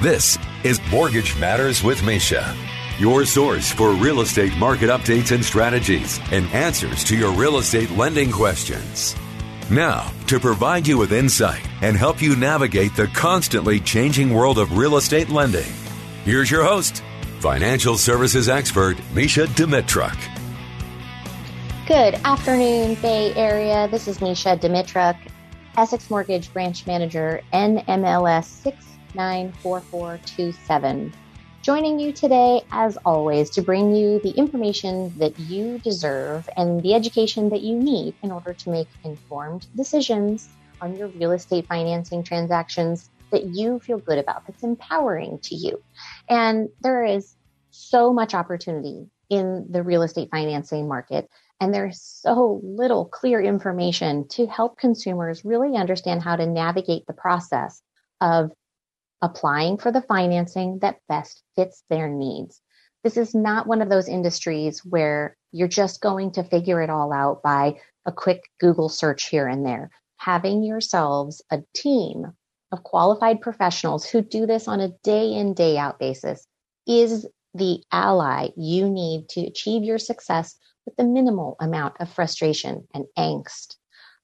This is Mortgage Matters with Mesha, your source for real estate market updates and strategies and answers to your real estate lending questions. Now, to provide you with insight and help you navigate the constantly changing world of real estate lending, here's your host, financial services expert Mesha Dimitruk. Good afternoon, Bay Area. This is Mesha Dimitruk, Essex Mortgage Branch Manager, NMLS 6 94427. Joining you today, as always, to bring you the information that you deserve and the education that you need in order to make informed decisions on your real estate financing transactions that you feel good about, that's empowering to you. And there is so much opportunity in the real estate financing market. And there's so little clear information to help consumers really understand how to navigate the process of applying for the financing that best fits their needs. This is not one of those industries where you're just going to figure it all out by a quick Google search here and there. Having yourselves a team of qualified professionals who do this on a day in, day out basis is the ally you need to achieve your success with the minimal amount of frustration and angst.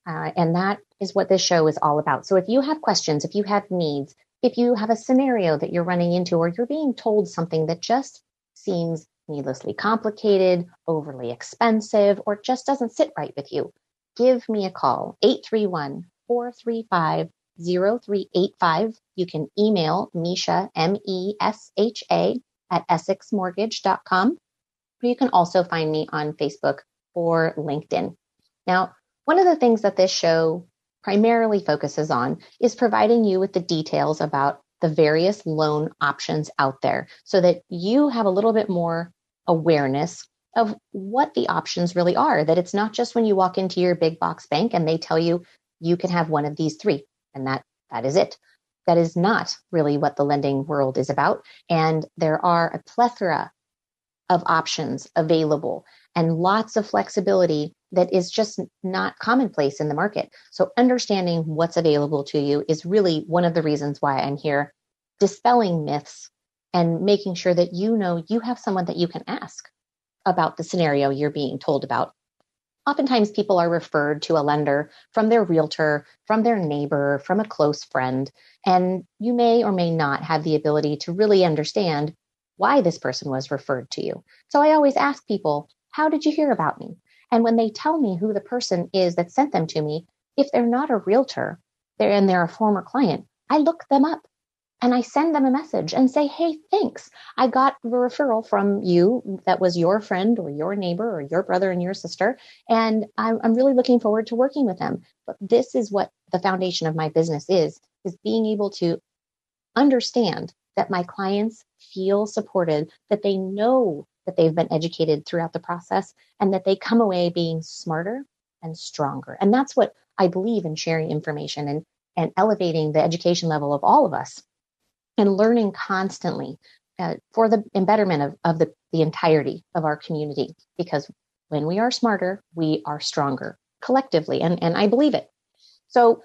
Uh, and that is what this show is all about. So if you have questions, if you have needs, if you have a scenario that you're running into or you're being told something that just seems needlessly complicated, overly expensive, or just doesn't sit right with you, give me a call 831 435 0385. You can email Mesha, M E S H A, at essexmortgage.com. Or you can also find me on Facebook or LinkedIn. Now, one of the things that this show primarily focuses on is providing you with the details about the various loan options out there so that you have a little bit more awareness of what the options really are. That it's not just when you walk into your big box bank and they tell you you can have one of these three and that that is it. That is not really what the lending world is about. And there are a plethora of options available and lots of flexibility that is just not commonplace in the market. So understanding what's available to you is really one of the reasons why I'm here dispelling myths and making sure that you know you have someone that you can ask about the scenario you're being told about. Oftentimes people are referred to a lender from their realtor, from their neighbor, from a close friend, and you may or may not have the ability to really understand why this person was referred to you. So I always ask people, how did you hear about me? And when they tell me who the person is that sent them to me, if they're not a realtor they're, and they're a former client, I look them up and I send them a message and say, Hey, thanks. I got a referral from you that was your friend or your neighbor or your brother and your sister. And I'm, I'm really looking forward to working with them. But this is what the foundation of my business is, is being able to understand that my clients feel supported, that they know that they've been educated throughout the process and that they come away being smarter and stronger. And that's what I believe in sharing information and, and elevating the education level of all of us and learning constantly uh, for the betterment of, of the, the entirety of our community. Because when we are smarter, we are stronger collectively. And, and I believe it. So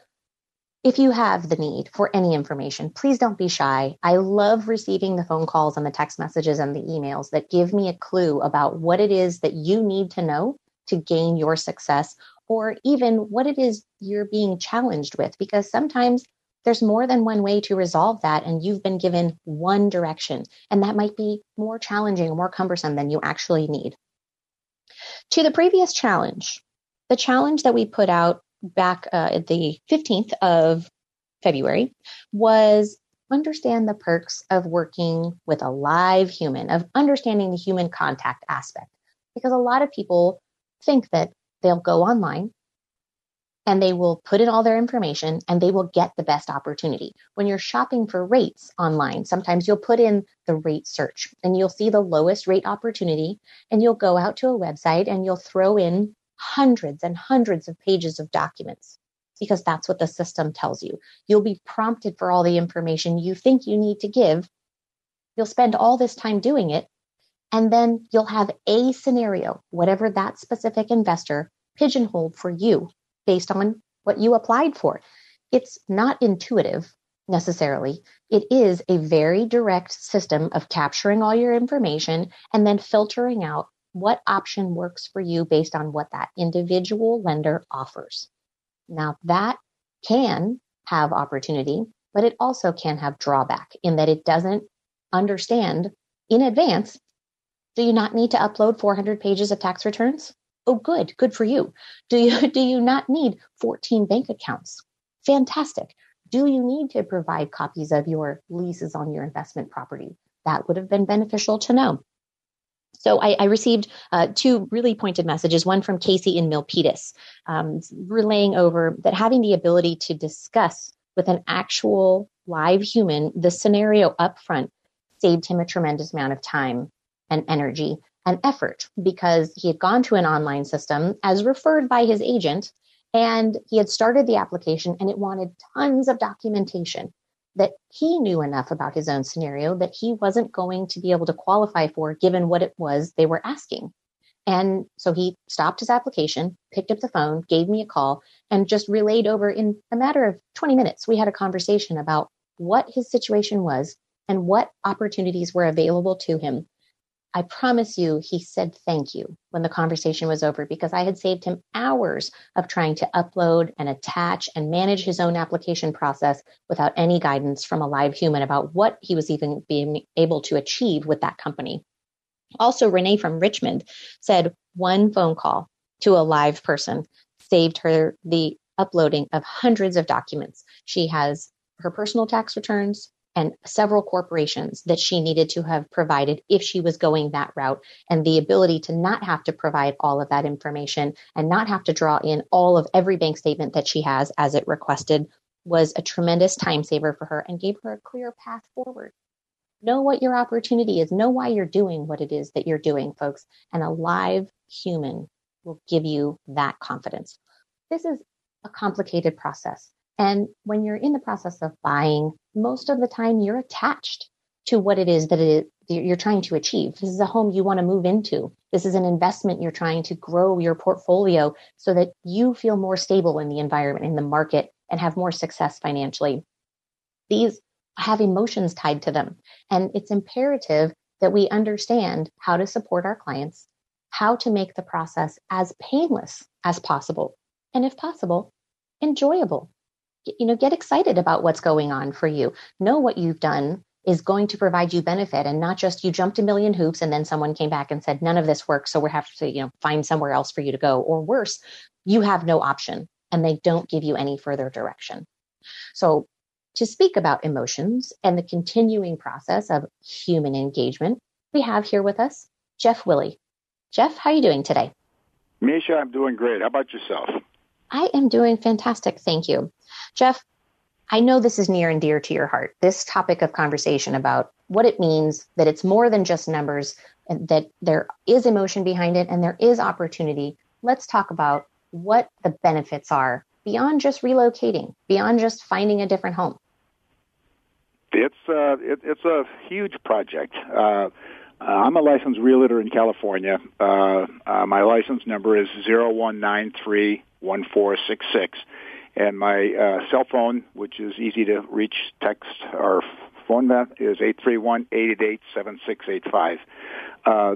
if you have the need for any information, please don't be shy. I love receiving the phone calls and the text messages and the emails that give me a clue about what it is that you need to know to gain your success or even what it is you're being challenged with because sometimes there's more than one way to resolve that and you've been given one direction and that might be more challenging or more cumbersome than you actually need. To the previous challenge, the challenge that we put out back uh, the 15th of February was understand the perks of working with a live human, of understanding the human contact aspect. Because a lot of people think that they'll go online and they will put in all their information and they will get the best opportunity. When you're shopping for rates online, sometimes you'll put in the rate search and you'll see the lowest rate opportunity and you'll go out to a website and you'll throw in hundreds and hundreds of pages of documents because that's what the system tells you. You'll be prompted for all the information you think you need to give. You'll spend all this time doing it and then you'll have a scenario, whatever that specific investor pigeonholed for you based on what you applied for. It's not intuitive necessarily. It is a very direct system of capturing all your information and then filtering out what option works for you based on what that individual lender offers. Now, that can have opportunity, but it also can have drawback in that it doesn't understand in advance. Do you not need to upload 400 pages of tax returns? Oh, good. Good for you. Do you, do you not need 14 bank accounts? Fantastic. Do you need to provide copies of your leases on your investment property? That would have been beneficial to know. So I, I received uh, two really pointed messages, one from Casey in Milpitas, um, relaying over that having the ability to discuss with an actual live human the scenario up front saved him a tremendous amount of time and energy and effort because he had gone to an online system as referred by his agent and he had started the application and it wanted tons of documentation that he knew enough about his own scenario that he wasn't going to be able to qualify for given what it was they were asking. And so he stopped his application, picked up the phone, gave me a call, and just relayed over in a matter of 20 minutes. We had a conversation about what his situation was and what opportunities were available to him I promise you, he said thank you when the conversation was over because I had saved him hours of trying to upload and attach and manage his own application process without any guidance from a live human about what he was even being able to achieve with that company. Also, Renee from Richmond said one phone call to a live person saved her the uploading of hundreds of documents. She has her personal tax returns, and several corporations that she needed to have provided if she was going that route and the ability to not have to provide all of that information and not have to draw in all of every bank statement that she has as it requested was a tremendous time saver for her and gave her a clear path forward. Know what your opportunity is. Know why you're doing what it is that you're doing, folks. And a live human will give you that confidence. This is a complicated process. And when you're in the process of buying, most of the time you're attached to what it is that it is you're trying to achieve. This is a home you want to move into. This is an investment you're trying to grow your portfolio so that you feel more stable in the environment, in the market, and have more success financially. These have emotions tied to them. And it's imperative that we understand how to support our clients, how to make the process as painless as possible, and if possible, enjoyable you know get excited about what's going on for you. Know what you've done is going to provide you benefit and not just you jumped a million hoops and then someone came back and said none of this works so we have to you know find somewhere else for you to go. Or worse you have no option and they don't give you any further direction. So to speak about emotions and the continuing process of human engagement we have here with us jeff willie jeff how are you doing today? Mesha i'm doing great. How about yourself i am doing fantastic thank you Jeff, I know this is near and dear to your heart. This topic of conversation about what it means that it's more than just numbers, and that there is emotion behind it and there is opportunity. Let's talk about what the benefits are beyond just relocating, beyond just finding a different home. It's uh, it, it's a huge project. Uh, I'm a licensed realtor in California. Uh, uh my license number is zero one nine three one four six six and my uh, cell phone, which is easy to reach, text or phone that is eight three one eight eight eight seven six eight five. Uh,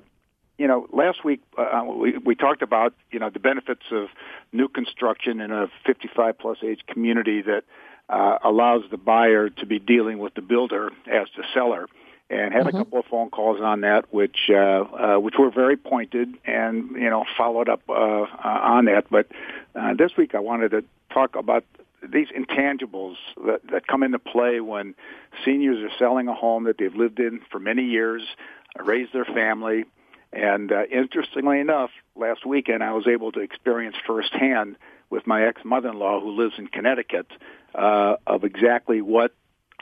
you know, last week uh, we, we talked about you know the benefits of new construction in a 55 plus age community that uh, allows the buyer to be dealing with the builder as the seller and had mm-hmm. a couple of phone calls on that, which uh, uh, which were very pointed, and you know followed up uh, uh, on that. But uh, this week I wanted to talk about these intangibles that, that come into play when seniors are selling a home that they've lived in for many years, raised their family, And uh, interestingly enough, last weekend I was able to experience firsthand with my ex mother-in-law who lives in Connecticut uh, of exactly what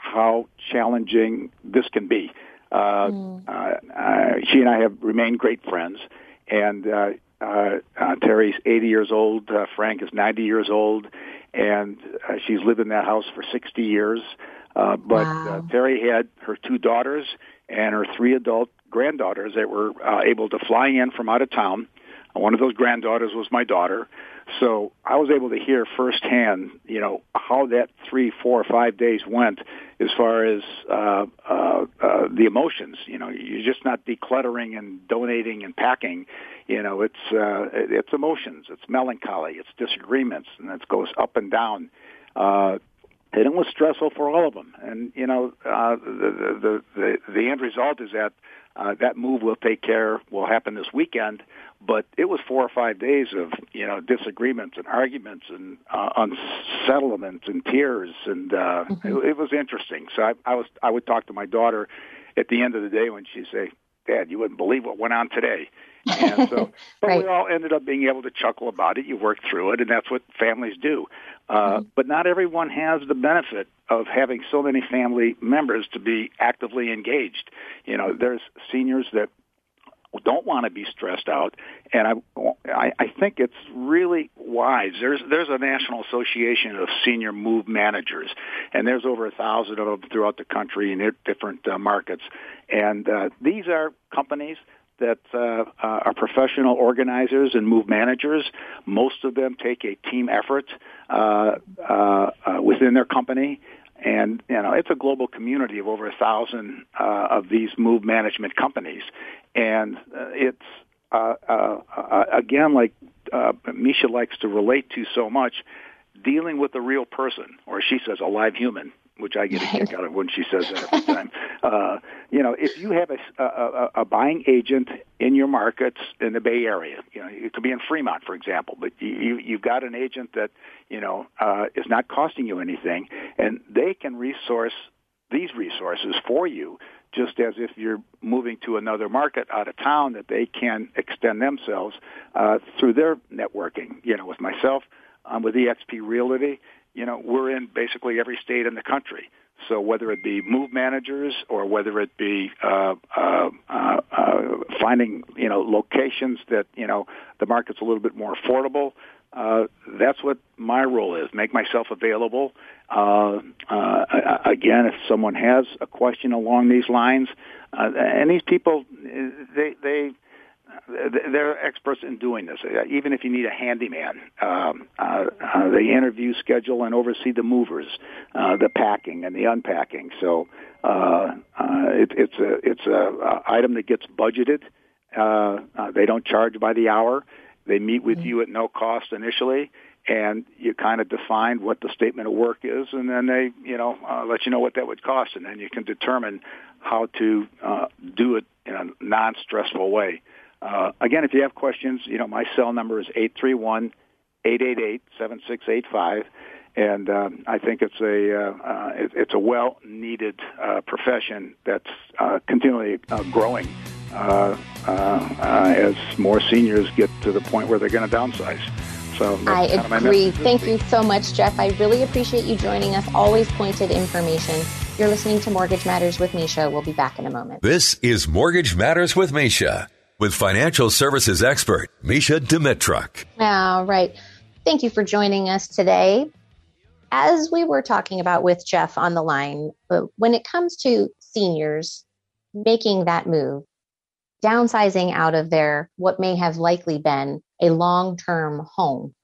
how challenging this can be. Uh, mm. uh, uh, she and I have remained great friends, and uh, uh, uh, Terry's 80 years old. Uh, Frank is 90 years old, and uh, she's lived in that house for 60 years. Uh, but uh, wow. uh, Terry had her two daughters and her three adult granddaughters that were uh, able to fly in from out of town. Uh, one of those granddaughters was my daughter. So I was able to hear firsthand, you know, how that three, four, five days went as far as uh, uh, uh, the emotions. You know, you're just not decluttering and donating and packing. You know, it's uh, it's emotions, it's melancholy, it's disagreements, and it goes up and down. Uh, and it was stressful for all of them. And you know, uh, the, the the the end result is that uh, that move will take care will happen this weekend. But it was four or five days of you know disagreements and arguments and uh, unsettlement and tears, and uh, mm-hmm. it, it was interesting. So I, I was I would talk to my daughter at the end of the day when she'd say, "Dad, you wouldn't believe what went on today." And so, but right. we all ended up being able to chuckle about it. You work through it, and that's what families do. Uh, mm-hmm. But not everyone has the benefit of having so many family members to be actively engaged. You know, there's seniors that don't want to be stressed out, and I, I, I think it's really wise. There's there's a national association of senior move managers, and there's over a thousand of them throughout the country in different uh, markets, and uh, these are companies that uh, uh, are professional organizers and move managers. Most of them take a team effort uh, uh, uh, within their company. And you know it's a global community of over a thousand uh, of these move management companies, and uh, it's uh, uh, uh, again like uh, Mesha likes to relate to so much, dealing with a real person, or she says a live human, which I get a kick out of when she says that every time. Uh, you know, if you have a, a, a buying agent in your markets in the Bay Area, you know, it could be in Fremont, for example, but you, you've got an agent that, you know, uh, is not costing you anything, and they can resource these resources for you just as if you're moving to another market out of town that they can extend themselves uh, through their networking. You know, with myself, um, with EXP Realty, you know, we're in basically every state in the country. So whether it be move managers or whether it be uh, uh, uh, uh, finding you know locations that you know the market's a little bit more affordable, uh, that's what my role is. Make myself available. Uh, uh, again, if someone has a question along these lines, uh, and these people, they they they're experts in doing this. Uh, even if you need a handyman, um, uh, they interview, schedule, and oversee the movers, uh, the packing and the unpacking. So it, it's a it's a, item that gets budgeted. They don't charge by the hour. They meet with mm-hmm. you at no cost initially, and you kind of define what the statement of work is, and then they, you know, uh, let you know what that would cost, and then you can determine how to uh, do it in a non-stressful way. Uh, again, if you have questions, you know, my cell number is eight three one eight eight eight seven six eight five, and um, I think it's a uh, uh, it, it's a well needed uh, profession that's uh, continually uh, growing uh, uh, uh, as more seniors get to the point where they're going to downsize. So I agree. Thank you so much, Jeff. I really appreciate you joining us. Always pointed information. You're listening to Mortgage Matters with Mesha. We'll be back in a moment. This is Mortgage Matters with Mesha with financial services expert Mesha Dimitruk. All right. Thank you for joining us today. As we were talking about with Jeff on the line, uh, when it comes to seniors making that move, downsizing out of their what may have likely been a long term home,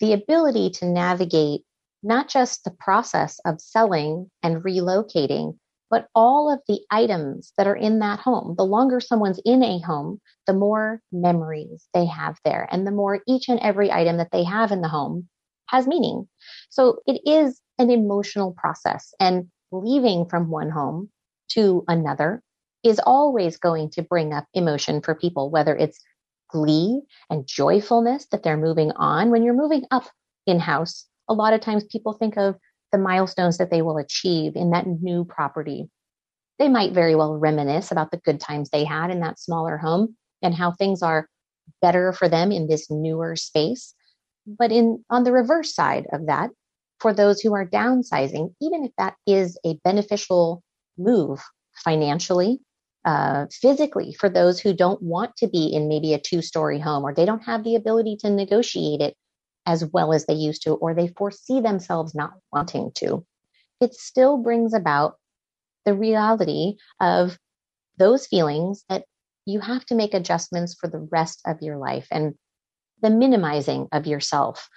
the ability to navigate not just the process of selling and relocating, but all of the items that are in that home. The longer someone's in a home, the more memories they have there, and the more each and every item that they have in the home has meaning. So it is an emotional process, and leaving from one home to another is always going to bring up emotion for people, whether it's glee and joyfulness that they're moving on. When you're moving up in house, a lot of times people think of the milestones that they will achieve in that new property. They might very well reminisce about the good times they had in that smaller home, and how things are better for them in this newer space. But in on the reverse side of that, for those who are downsizing, even if that is a beneficial move financially, uh, physically, for those who don't want to be in maybe a two story home or they don't have the ability to negotiate it as well as they used to, or they foresee themselves not wanting to, it still brings about the reality of those feelings that you have to make adjustments for the rest of your life and the minimizing of yourself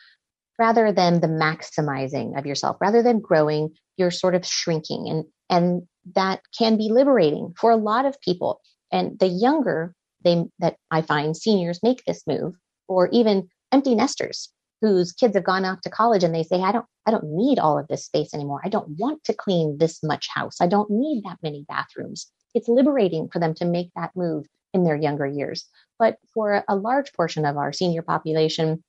rather than the maximizing of yourself rather than growing you're sort of shrinking. And and that can be liberating for a lot of people. And the younger they that i find seniors make this move or even empty nesters whose kids have gone off to college and they say i don't i don't need all of this space anymore. I don't want to clean this much house. I don't need that many bathrooms. It's liberating for them to make that move in their younger years. But for a large portion of our senior population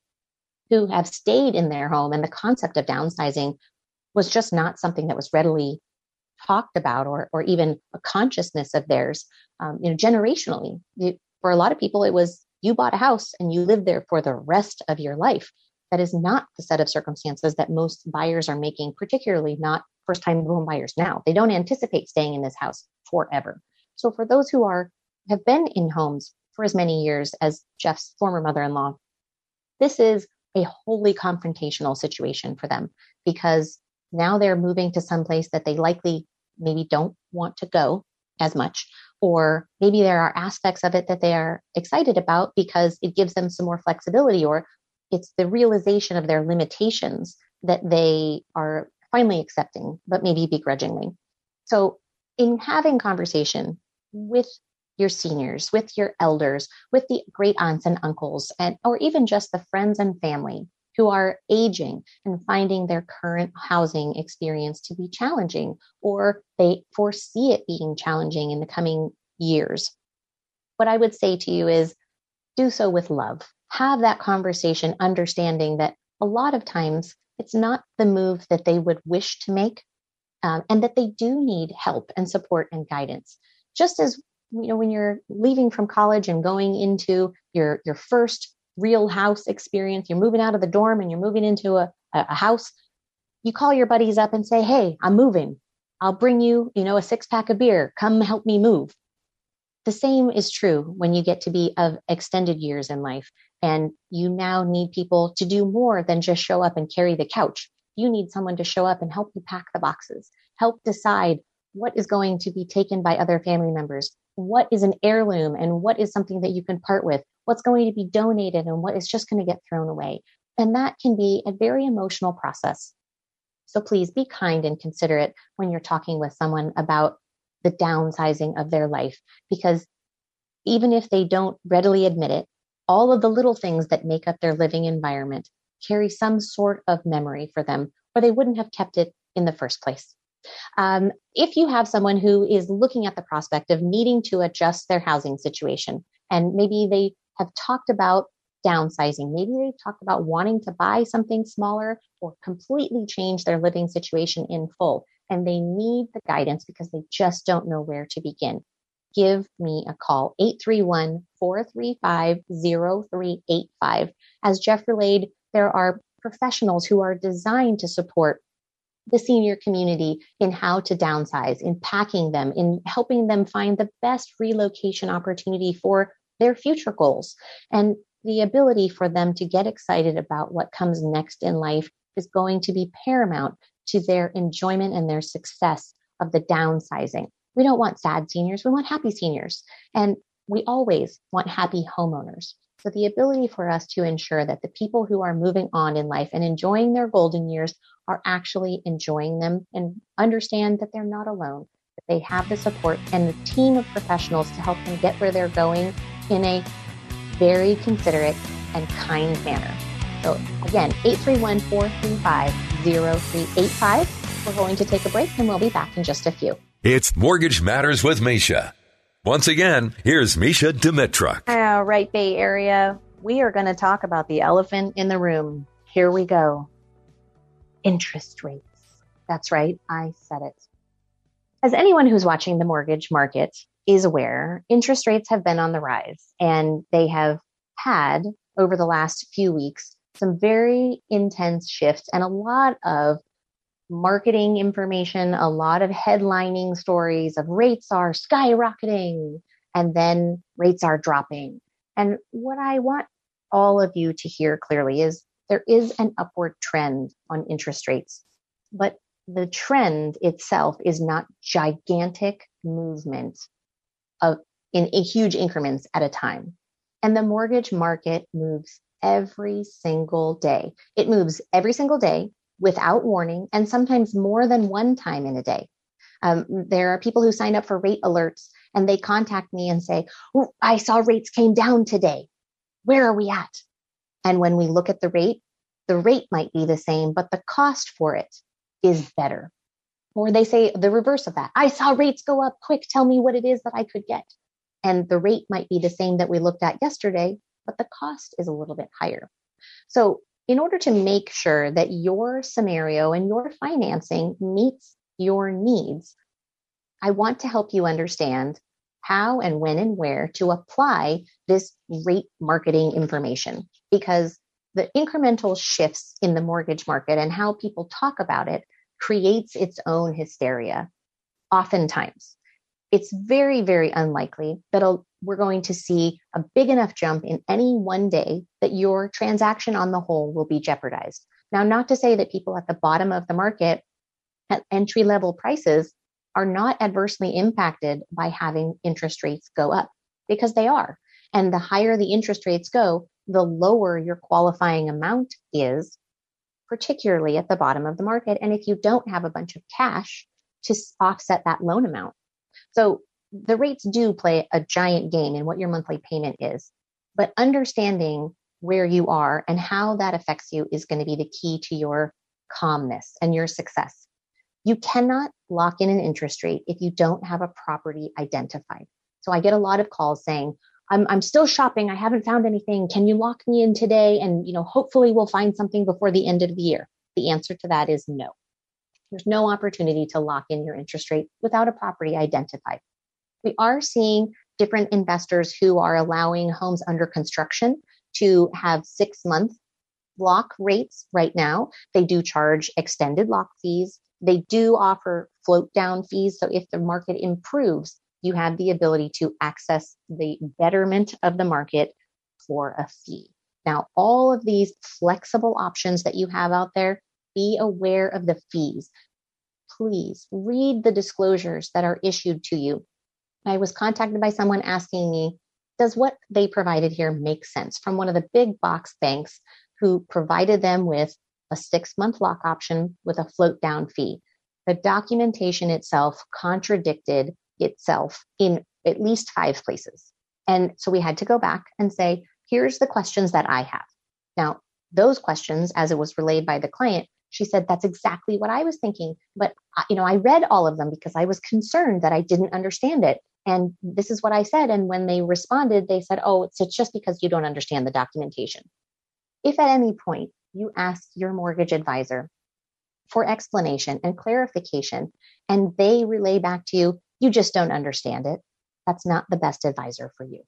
who have stayed in their home and the concept of downsizing was just not something that was readily talked about or, or even a consciousness of theirs um, you know generationally for a lot of people it was you bought a house and you lived there for the rest of your life. That is not the set of circumstances that most buyers are making particularly not first time home buyers now. They don't anticipate staying in this house forever. So for those who are have been in homes for as many years as jeff's former mother-in-law this is a wholly confrontational situation for them because now they're moving to some place that they likely maybe don't want to go as much or maybe there are aspects of it that they are excited about because it gives them some more flexibility or it's the realization of their limitations that they are finally accepting but maybe begrudgingly. So in having conversation with your seniors, with your elders, with the great aunts and uncles, and or even just the friends and family who are aging and finding their current housing experience to be challenging, or they foresee it being challenging in the coming years. What I would say to you is do so with love. Have that conversation, understanding that a lot of times it's not the move that they would wish to make, um, and that they do need help and support and guidance. Just as you know when you're leaving from college and going into your your first real house experience. You're moving out of the dorm and you're moving into a, a house. You call your buddies up and say hey i'm moving. I'll bring you you know a six pack of beer. Come help me move. The same is true when you get to be of extended years in life and you now need people to do more than just show up and carry the couch. You need someone to show up and help you pack the boxes help decide what is going to be taken by other family members what is an heirloom and what is something that you can part with, what's going to be donated and what is just going to get thrown away. And that can be a very emotional process. So please be kind and considerate when you're talking with someone about the downsizing of their life, because even if they don't readily admit it, all of the little things that make up their living environment carry some sort of memory for them, or they wouldn't have kept it in the first place. Um, if you have someone who is looking at the prospect of needing to adjust their housing situation, and maybe they have talked about downsizing, maybe they've talked about wanting to buy something smaller or completely change their living situation in full, and they need the guidance because they just don't know where to begin. Give me a call, 831 435 0385. As Jeff relayed, there are professionals who are designed to support the senior community in how to downsize, in packing them, in helping them find the best relocation opportunity for their future goals. And the ability for them to get excited about what comes next in life is going to be paramount to their enjoyment and their success of the downsizing. We don't want sad seniors, we want happy seniors. And we always want happy homeowners. So the ability for us to ensure that the people who are moving on in life and enjoying their golden years are actually enjoying them and understand that they're not alone, that they have the support and the team of professionals to help them get where they're going in a very considerate and kind manner. So again, 831-435-0385. We're going to take a break and we'll be back in just a few. It's Mortgage Matters with Mesha. Once again, here's Mesha Dimitruk. All right, Bay Area. We are going to talk about the elephant in the room. Here we go interest rates. That's right, I said it. As anyone who's watching the mortgage market is aware, interest rates have been on the rise and they have had over the last few weeks some very intense shifts and a lot of marketing information, a lot of headlining stories of rates are skyrocketing and then rates are dropping. And what I want all of you to hear clearly is there is an upward trend on interest rates, but the trend itself is not gigantic movement of in a huge increments at a time. And the mortgage market moves every single day. It moves every single day without warning and sometimes more than one time in a day. Um, there are people who sign up for rate alerts and they contact me and say, oh, I saw rates came down today. Where are we at? And when we look at the rate, the rate might be the same, but the cost for it is better. Or they say the reverse of that. I saw rates go up quick. Tell me what it is that I could get. And the rate might be the same that we looked at yesterday, but the cost is a little bit higher. So in order to make sure that your scenario and your financing meets your needs, I want to help you understand how and when and where to apply this rate marketing information because the incremental shifts in the mortgage market and how people talk about it creates its own hysteria oftentimes it's very very unlikely that we're going to see a big enough jump in any one day that your transaction on the whole will be jeopardized. Now, not to say that people at the bottom of the market at entry level prices are not adversely impacted by having interest rates go up because they are. And the higher the interest rates go, the lower your qualifying amount is, particularly at the bottom of the market. And if you don't have a bunch of cash to offset that loan amount. So the rates do play a giant game in what your monthly payment is, but understanding where you are and how that affects you is going to be the key to your calmness and your success. You cannot lock in an interest rate if you don't have a property identified. So I get a lot of calls saying, I'm, I'm still shopping. I haven't found anything. Can you lock me in today? And, you know, hopefully we'll find something before the end of the year. The answer to that is no. There's no opportunity to lock in your interest rate without a property identified we are seeing different investors who are allowing homes under construction to have six month lock rates right now. They do charge extended lock fees. They do offer float down fees. So if the market improves, you have the ability to access the betterment of the market for a fee. Now, all of these flexible options that you have out there, be aware of the fees. Please read the disclosures that are issued to you I was contacted by someone asking me, does what they provided here make sense from one of the big box banks who provided them with a six month lock option with a float down fee? The documentation itself contradicted itself in at least five places. And so we had to go back and say, here's the questions that I have. Now, those questions, as it was relayed by the client, she said, that's exactly what I was thinking. But, uh, you know, I read all of them because I was concerned that I didn't understand it. And this is what I said. And when they responded, they said, oh, it's, it's just because you don't understand the documentation. If at any point you ask your mortgage advisor for explanation and clarification, and they relay back to you, you just don't understand it, that's not the best advisor for you.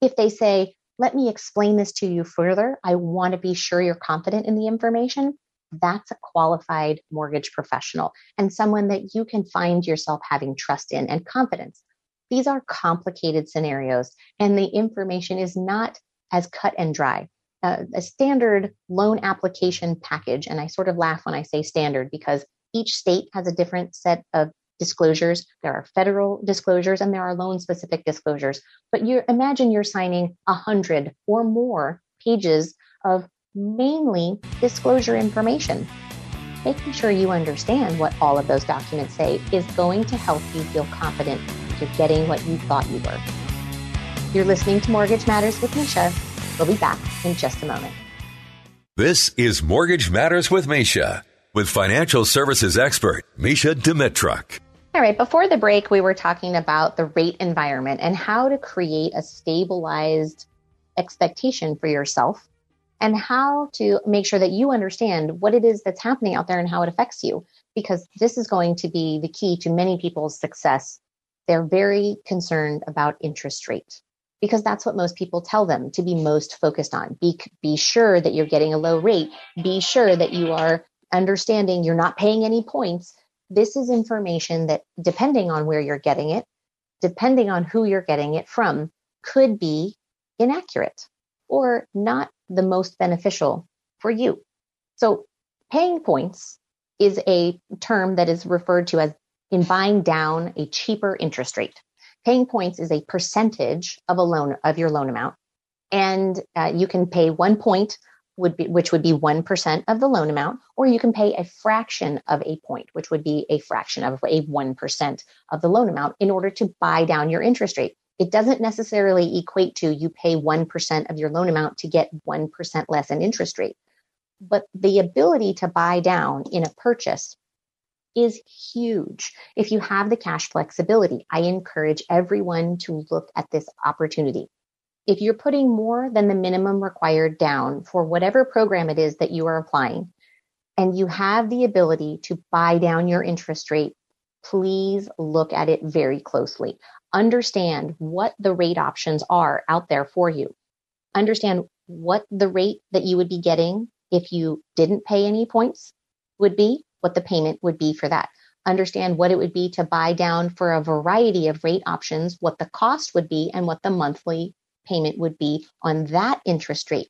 If they say, let me explain this to you further, I want to be sure you're confident in the information, that's a qualified mortgage professional and someone that you can find yourself having trust in and confidence. These are complicated scenarios, and the information is not as cut and dry. Uh, a standard loan application package, and I sort of laugh when I say standard because each state has a different set of disclosures. There are federal disclosures and there are loan specific disclosures. But you imagine you're signing a hundred or more pages of mainly disclosure information. Making sure you understand what all of those documents say is going to help you feel confident you're getting what you thought you were. You're listening to Mortgage Matters with Mesha. We'll be back in just a moment. This is Mortgage Matters with Mesha with financial services expert Mesha Dimitruk. All right, before the break, we were talking about the rate environment and how to create a stabilized expectation for yourself and how to make sure that you understand what it is that's happening out there and how it affects you because this is going to be the key to many people's success they're very concerned about interest rate because that's what most people tell them to be most focused on. Be, be sure that you're getting a low rate. Be sure that you are understanding you're not paying any points. This is information that, depending on where you're getting it, depending on who you're getting it from, could be inaccurate or not the most beneficial for you. So, paying points is a term that is referred to as in buying down a cheaper interest rate. Paying points is a percentage of a loan of your loan amount, and uh, you can pay one point would be which would be 1% of the loan amount or you can pay a fraction of a point which would be a fraction of a 1% of the loan amount in order to buy down your interest rate it doesn't necessarily equate to you pay 1% of your loan amount to get 1% less in interest rate but the ability to buy down in a purchase is huge. If you have the cash flexibility, I encourage everyone to look at this opportunity. If you're putting more than the minimum required down for whatever program it is that you are applying, and you have the ability to buy down your interest rate, please look at it very closely. Understand what the rate options are out there for you. Understand what the rate that you would be getting if you didn't pay any points would be, what the payment would be for that. Understand what it would be to buy down for a variety of rate options, what the cost would be, and what the monthly payment would be on that interest rate.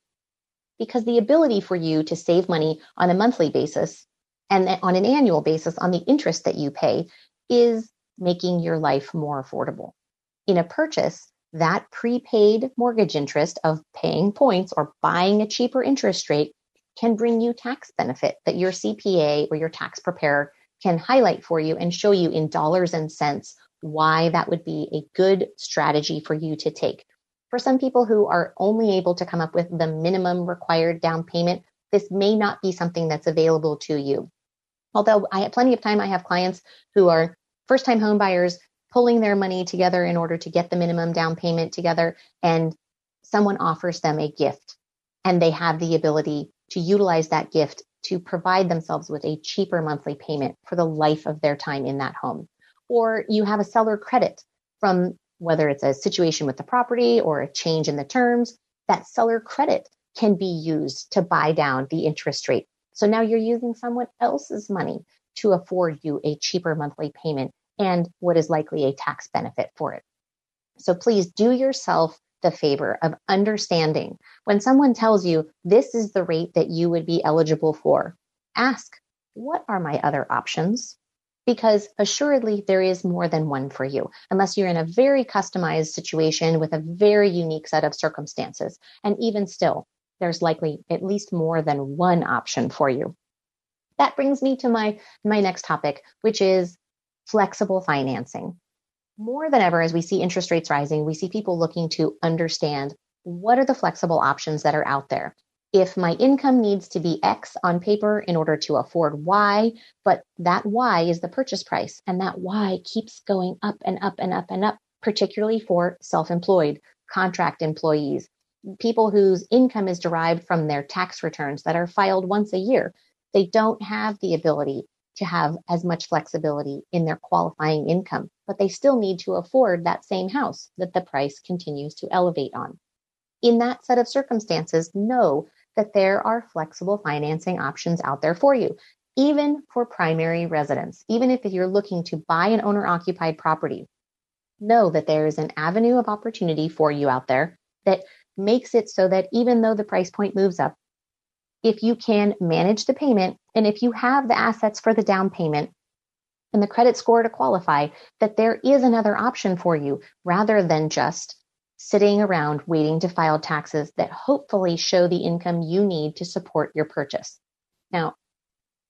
Because the ability for you to save money on a monthly basis and on an annual basis on the interest that you pay is making your life more affordable. In a purchase, that prepaid mortgage interest of paying points or buying a cheaper interest rate can bring you tax benefit that your CPA or your tax preparer can highlight for you and show you in dollars and cents why that would be a good strategy for you to take. For some people who are only able to come up with the minimum required down payment, this may not be something that's available to you. Although I have plenty of time, I have clients who are first time home buyers pulling their money together in order to get the minimum down payment together, and someone offers them a gift and they have the ability to utilize that gift to provide themselves with a cheaper monthly payment for the life of their time in that home. Or you have a seller credit from whether it's a situation with the property or a change in the terms, that seller credit can be used to buy down the interest rate. So now you're using someone else's money to afford you a cheaper monthly payment and what is likely a tax benefit for it. So please do yourself the favor of understanding when someone tells you this is the rate that you would be eligible for, ask, what are my other options? Because assuredly, there is more than one for you, unless you're in a very customized situation with a very unique set of circumstances. And even still, there's likely at least more than one option for you. That brings me to my, my next topic, which is flexible financing more than ever, as we see interest rates rising, we see people looking to understand what are the flexible options that are out there. If my income needs to be X on paper in order to afford Y, but that Y is the purchase price, and that Y keeps going up and up and up and up, particularly for self employed, contract employees, people whose income is derived from their tax returns that are filed once a year. They don't have the ability to have as much flexibility in their qualifying income, but they still need to afford that same house that the price continues to elevate on. In that set of circumstances, know that there are flexible financing options out there for you, even for primary residence. Even if you're looking to buy an owner occupied property, know that there is an avenue of opportunity for you out there that makes it so that even though the price point moves up, if you can manage the payment and if you have the assets for the down payment and the credit score to qualify, that there is another option for you rather than just sitting around waiting to file taxes that hopefully show the income you need to support your purchase. Now,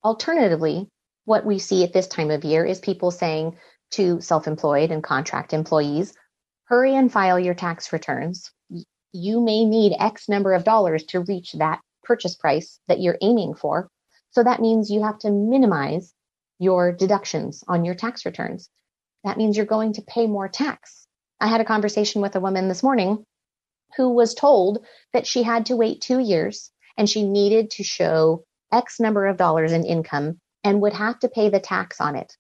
alternatively, what we see at this time of year is people saying to self employed and contract employees, hurry and file your tax returns. You may need X number of dollars to reach that purchase price that you're aiming for. So that means you have to minimize your deductions on your tax returns. That means you're going to pay more tax. I had a conversation with a woman this morning who was told that she had to wait two years and she needed to show X number of dollars in income and would have to pay the tax on it.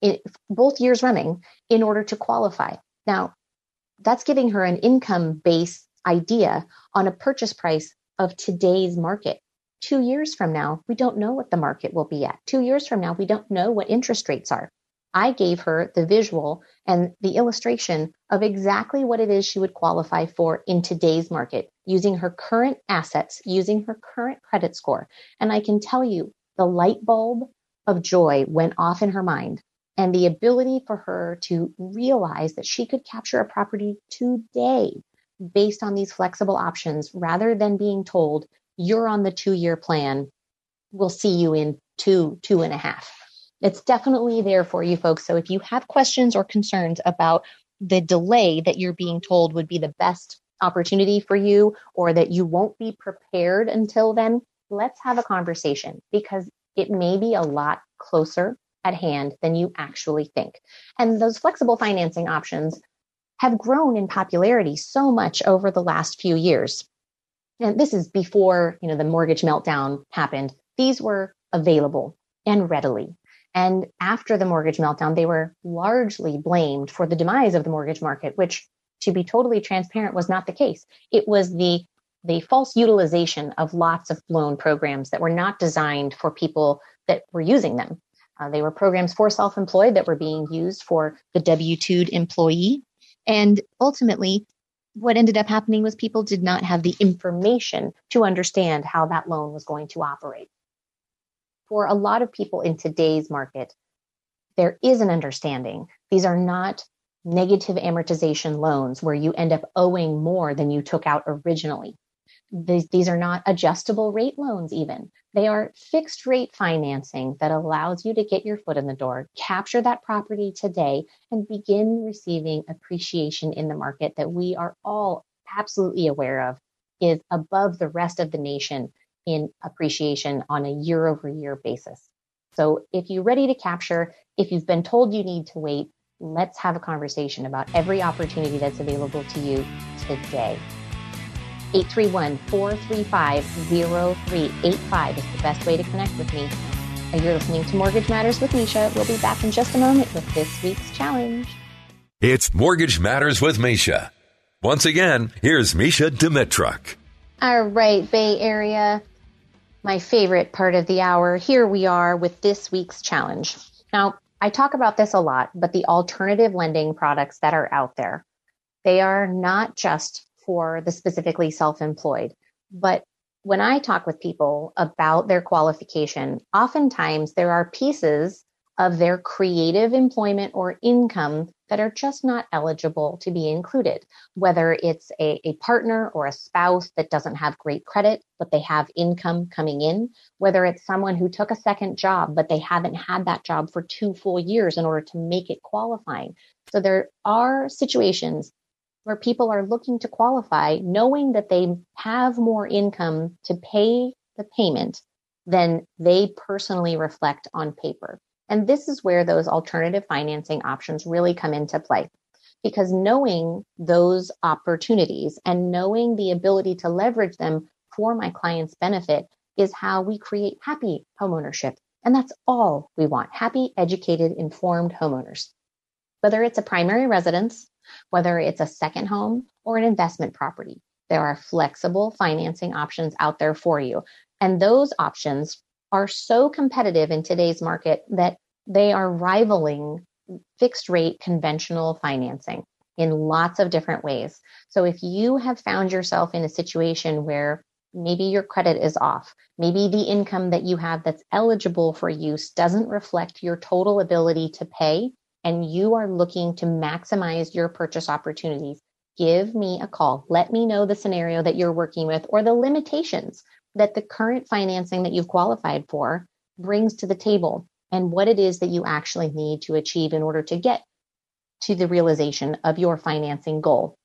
in, both years running in order to qualify. Now, that's giving her an income based idea on a purchase price of today's market. Two years from now, we don't know what the market will be at. Two years from now, we don't know what interest rates are. I gave her the visual and the illustration of exactly what it is she would qualify for in today's market using her current assets, using her current credit score. And I can tell you the light bulb of joy went off in her mind and the ability for her to realize that she could capture a property today based on these flexible options rather than being told you're on the two year plan. We'll see you in two, two and a half. It's definitely there for you folks. So if you have questions or concerns about the delay that you're being told would be the best opportunity for you or that you won't be prepared until then, let's have a conversation because it may be a lot closer at hand than you actually think. And those flexible financing options have grown in popularity so much over the last few years. And this is before, you know, the mortgage meltdown happened. These were available and readily. And after the mortgage meltdown, they were largely blamed for the demise of the mortgage market, which to be totally transparent was not the case. It was the the false utilization of lots of loan programs that were not designed for people that were using them. Uh, they were programs for self-employed that were being used for the W-2 employee. And ultimately, what ended up happening was people did not have the information to understand how that loan was going to operate for a lot of people in today's market, there is an understanding. These are not negative amortization loans where you end up owing more than you took out originally. These, these are not adjustable rate loans, even. They are fixed rate financing that allows you to get your foot in the door, capture that property today, and begin receiving appreciation in the market that we are all absolutely aware of is above the rest of the nation in appreciation on a year over year basis. So if you're ready to capture, if you've been told you need to wait, let's have a conversation about every opportunity that's available to you today. 831-435-0385 is the best way to connect with me. And you're listening to Mortgage Matters with Mesha. We'll be back in just a moment with this week's challenge. It's Mortgage Matters with Mesha. Once again, here's Mesha Dimitruk. All right, Bay Area my favorite part of the hour. Here we are with this week's challenge. Now, I talk about this a lot, but the alternative lending products that are out there, they are not just for the specifically self-employed, but when I talk with people about their qualification, oftentimes there are pieces of their creative employment or income that are just not eligible to be included, whether it's a, a, partner or a spouse that doesn't have great credit, but they have income coming in, whether it's someone who took a second job, but they haven't had that job for two full years in order to make it qualifying. So there are situations where people are looking to qualify knowing that they have more income to pay the payment than they personally reflect on paper. And this is where those alternative financing options really come into play. Because knowing those opportunities and knowing the ability to leverage them for my client's benefit is how we create happy homeownership. And that's all we want happy, educated, informed homeowners. Whether it's a primary residence, whether it's a second home or an investment property, there are flexible financing options out there for you. And those options are so competitive in today's market that they are rivaling fixed rate conventional financing in lots of different ways. So if you have found yourself in a situation where maybe your credit is off, maybe the income that you have that's eligible for use doesn't reflect your total ability to pay, and you are looking to maximize your purchase opportunities, give me a call. Let me know the scenario that you're working with or the limitations that the current financing that you've qualified for brings to the table and what it is that you actually need to achieve in order to get to the realization of your financing goal.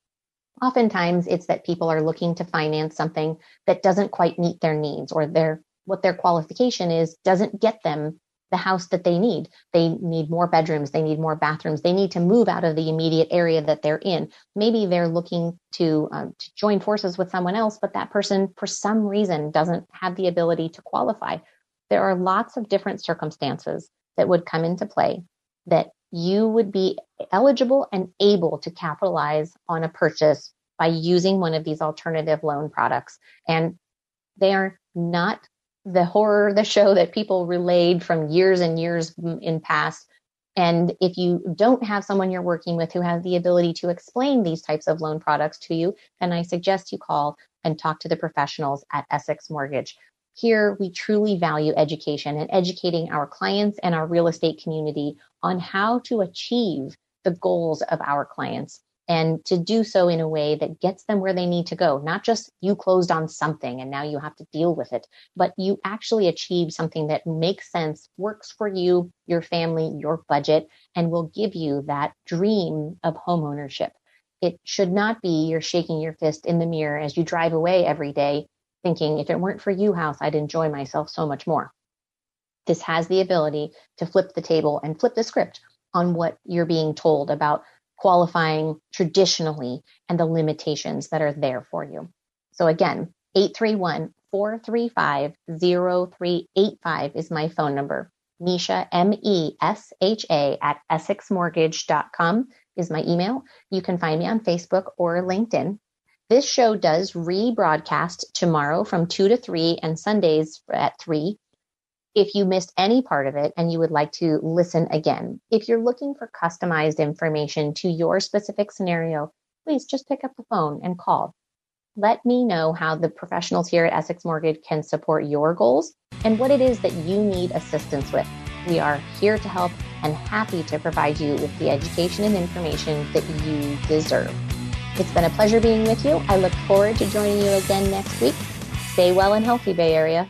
Oftentimes it's that people are looking to finance something that doesn't quite meet their needs or their what their qualification is doesn't get them the house that they need. They need more bedrooms, they need more bathrooms, they need to move out of the immediate area that they're in. Maybe they're looking to, um, to join forces with someone else, but that person, for some reason, doesn't have the ability to qualify. There are lots of different circumstances that would come into play. that you would be eligible and able to capitalize on a purchase by using one of these alternative loan products. And they are not the horror, the show that people relayed from years and years in past. And if you don't have someone you're working with who has the ability to explain these types of loan products to you, then I suggest you call and talk to the professionals at Essex Mortgage. Here, we truly value education and educating our clients and our real estate community on how to achieve the goals of our clients and to do so in a way that gets them where they need to go. Not just you closed on something and now you have to deal with it, but you actually achieve something that makes sense, works for you, your family, your budget, and will give you that dream of homeownership. It should not be you're shaking your fist in the mirror as you drive away every day thinking if it weren't for you, house, I'd enjoy myself so much more. This has the ability to flip the table and flip the script on what you're being told about qualifying traditionally and the limitations that are there for you. So again, 831 435 0385 is my phone number. Mesha, M E S H A, at EssexMortgage.com is my email. You can find me on Facebook or LinkedIn. This show does rebroadcast tomorrow from 2 to 3 and Sundays at 3. If you missed any part of it and you would like to listen again, if you're looking for customized information to your specific scenario, please just pick up the phone and call. Let me know how the professionals here at Essex Mortgage can support your goals and what it is that you need assistance with. We are here to help and happy to provide you with the education and information that you deserve. It's been a pleasure being with you. I look forward to joining you again next week. Stay well and healthy, Bay Area.